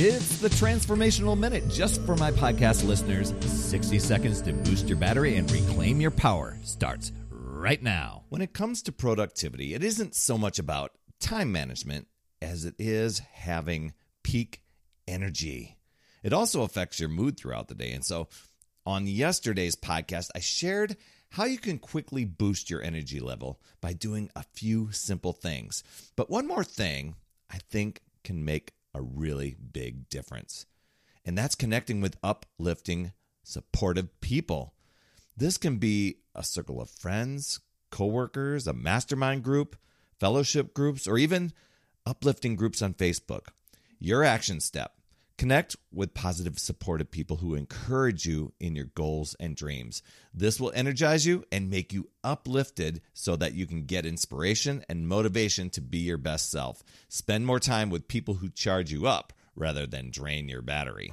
It's the Transformational Minute just for my podcast listeners. 60 seconds to boost your battery and reclaim your power starts right now. When it comes to productivity, it isn't so much about time management as it is having peak energy. It also affects your mood throughout the day. And so on yesterday's podcast, I shared how you can quickly boost your energy level by doing a few simple things. But one more thing I think can make a really big difference. And that's connecting with uplifting, supportive people. This can be a circle of friends, coworkers, a mastermind group, fellowship groups, or even uplifting groups on Facebook. Your action step Connect with positive, supportive people who encourage you in your goals and dreams. This will energize you and make you uplifted so that you can get inspiration and motivation to be your best self. Spend more time with people who charge you up rather than drain your battery.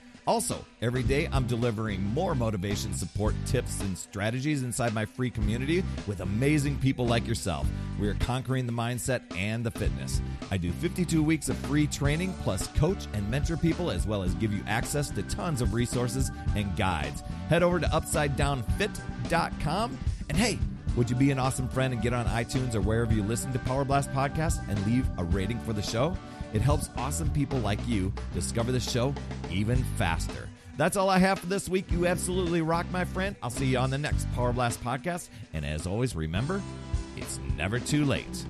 Also, every day I'm delivering more motivation, support, tips, and strategies inside my free community with amazing people like yourself. We are conquering the mindset and the fitness. I do 52 weeks of free training, plus coach and mentor people, as well as give you access to tons of resources and guides. Head over to UpsideDownFit.com and hey, would you be an awesome friend and get on iTunes or wherever you listen to Power Blast Podcast and leave a rating for the show? It helps awesome people like you discover the show even faster. That's all I have for this week. You absolutely rock, my friend. I'll see you on the next Power Blast podcast. And as always, remember, it's never too late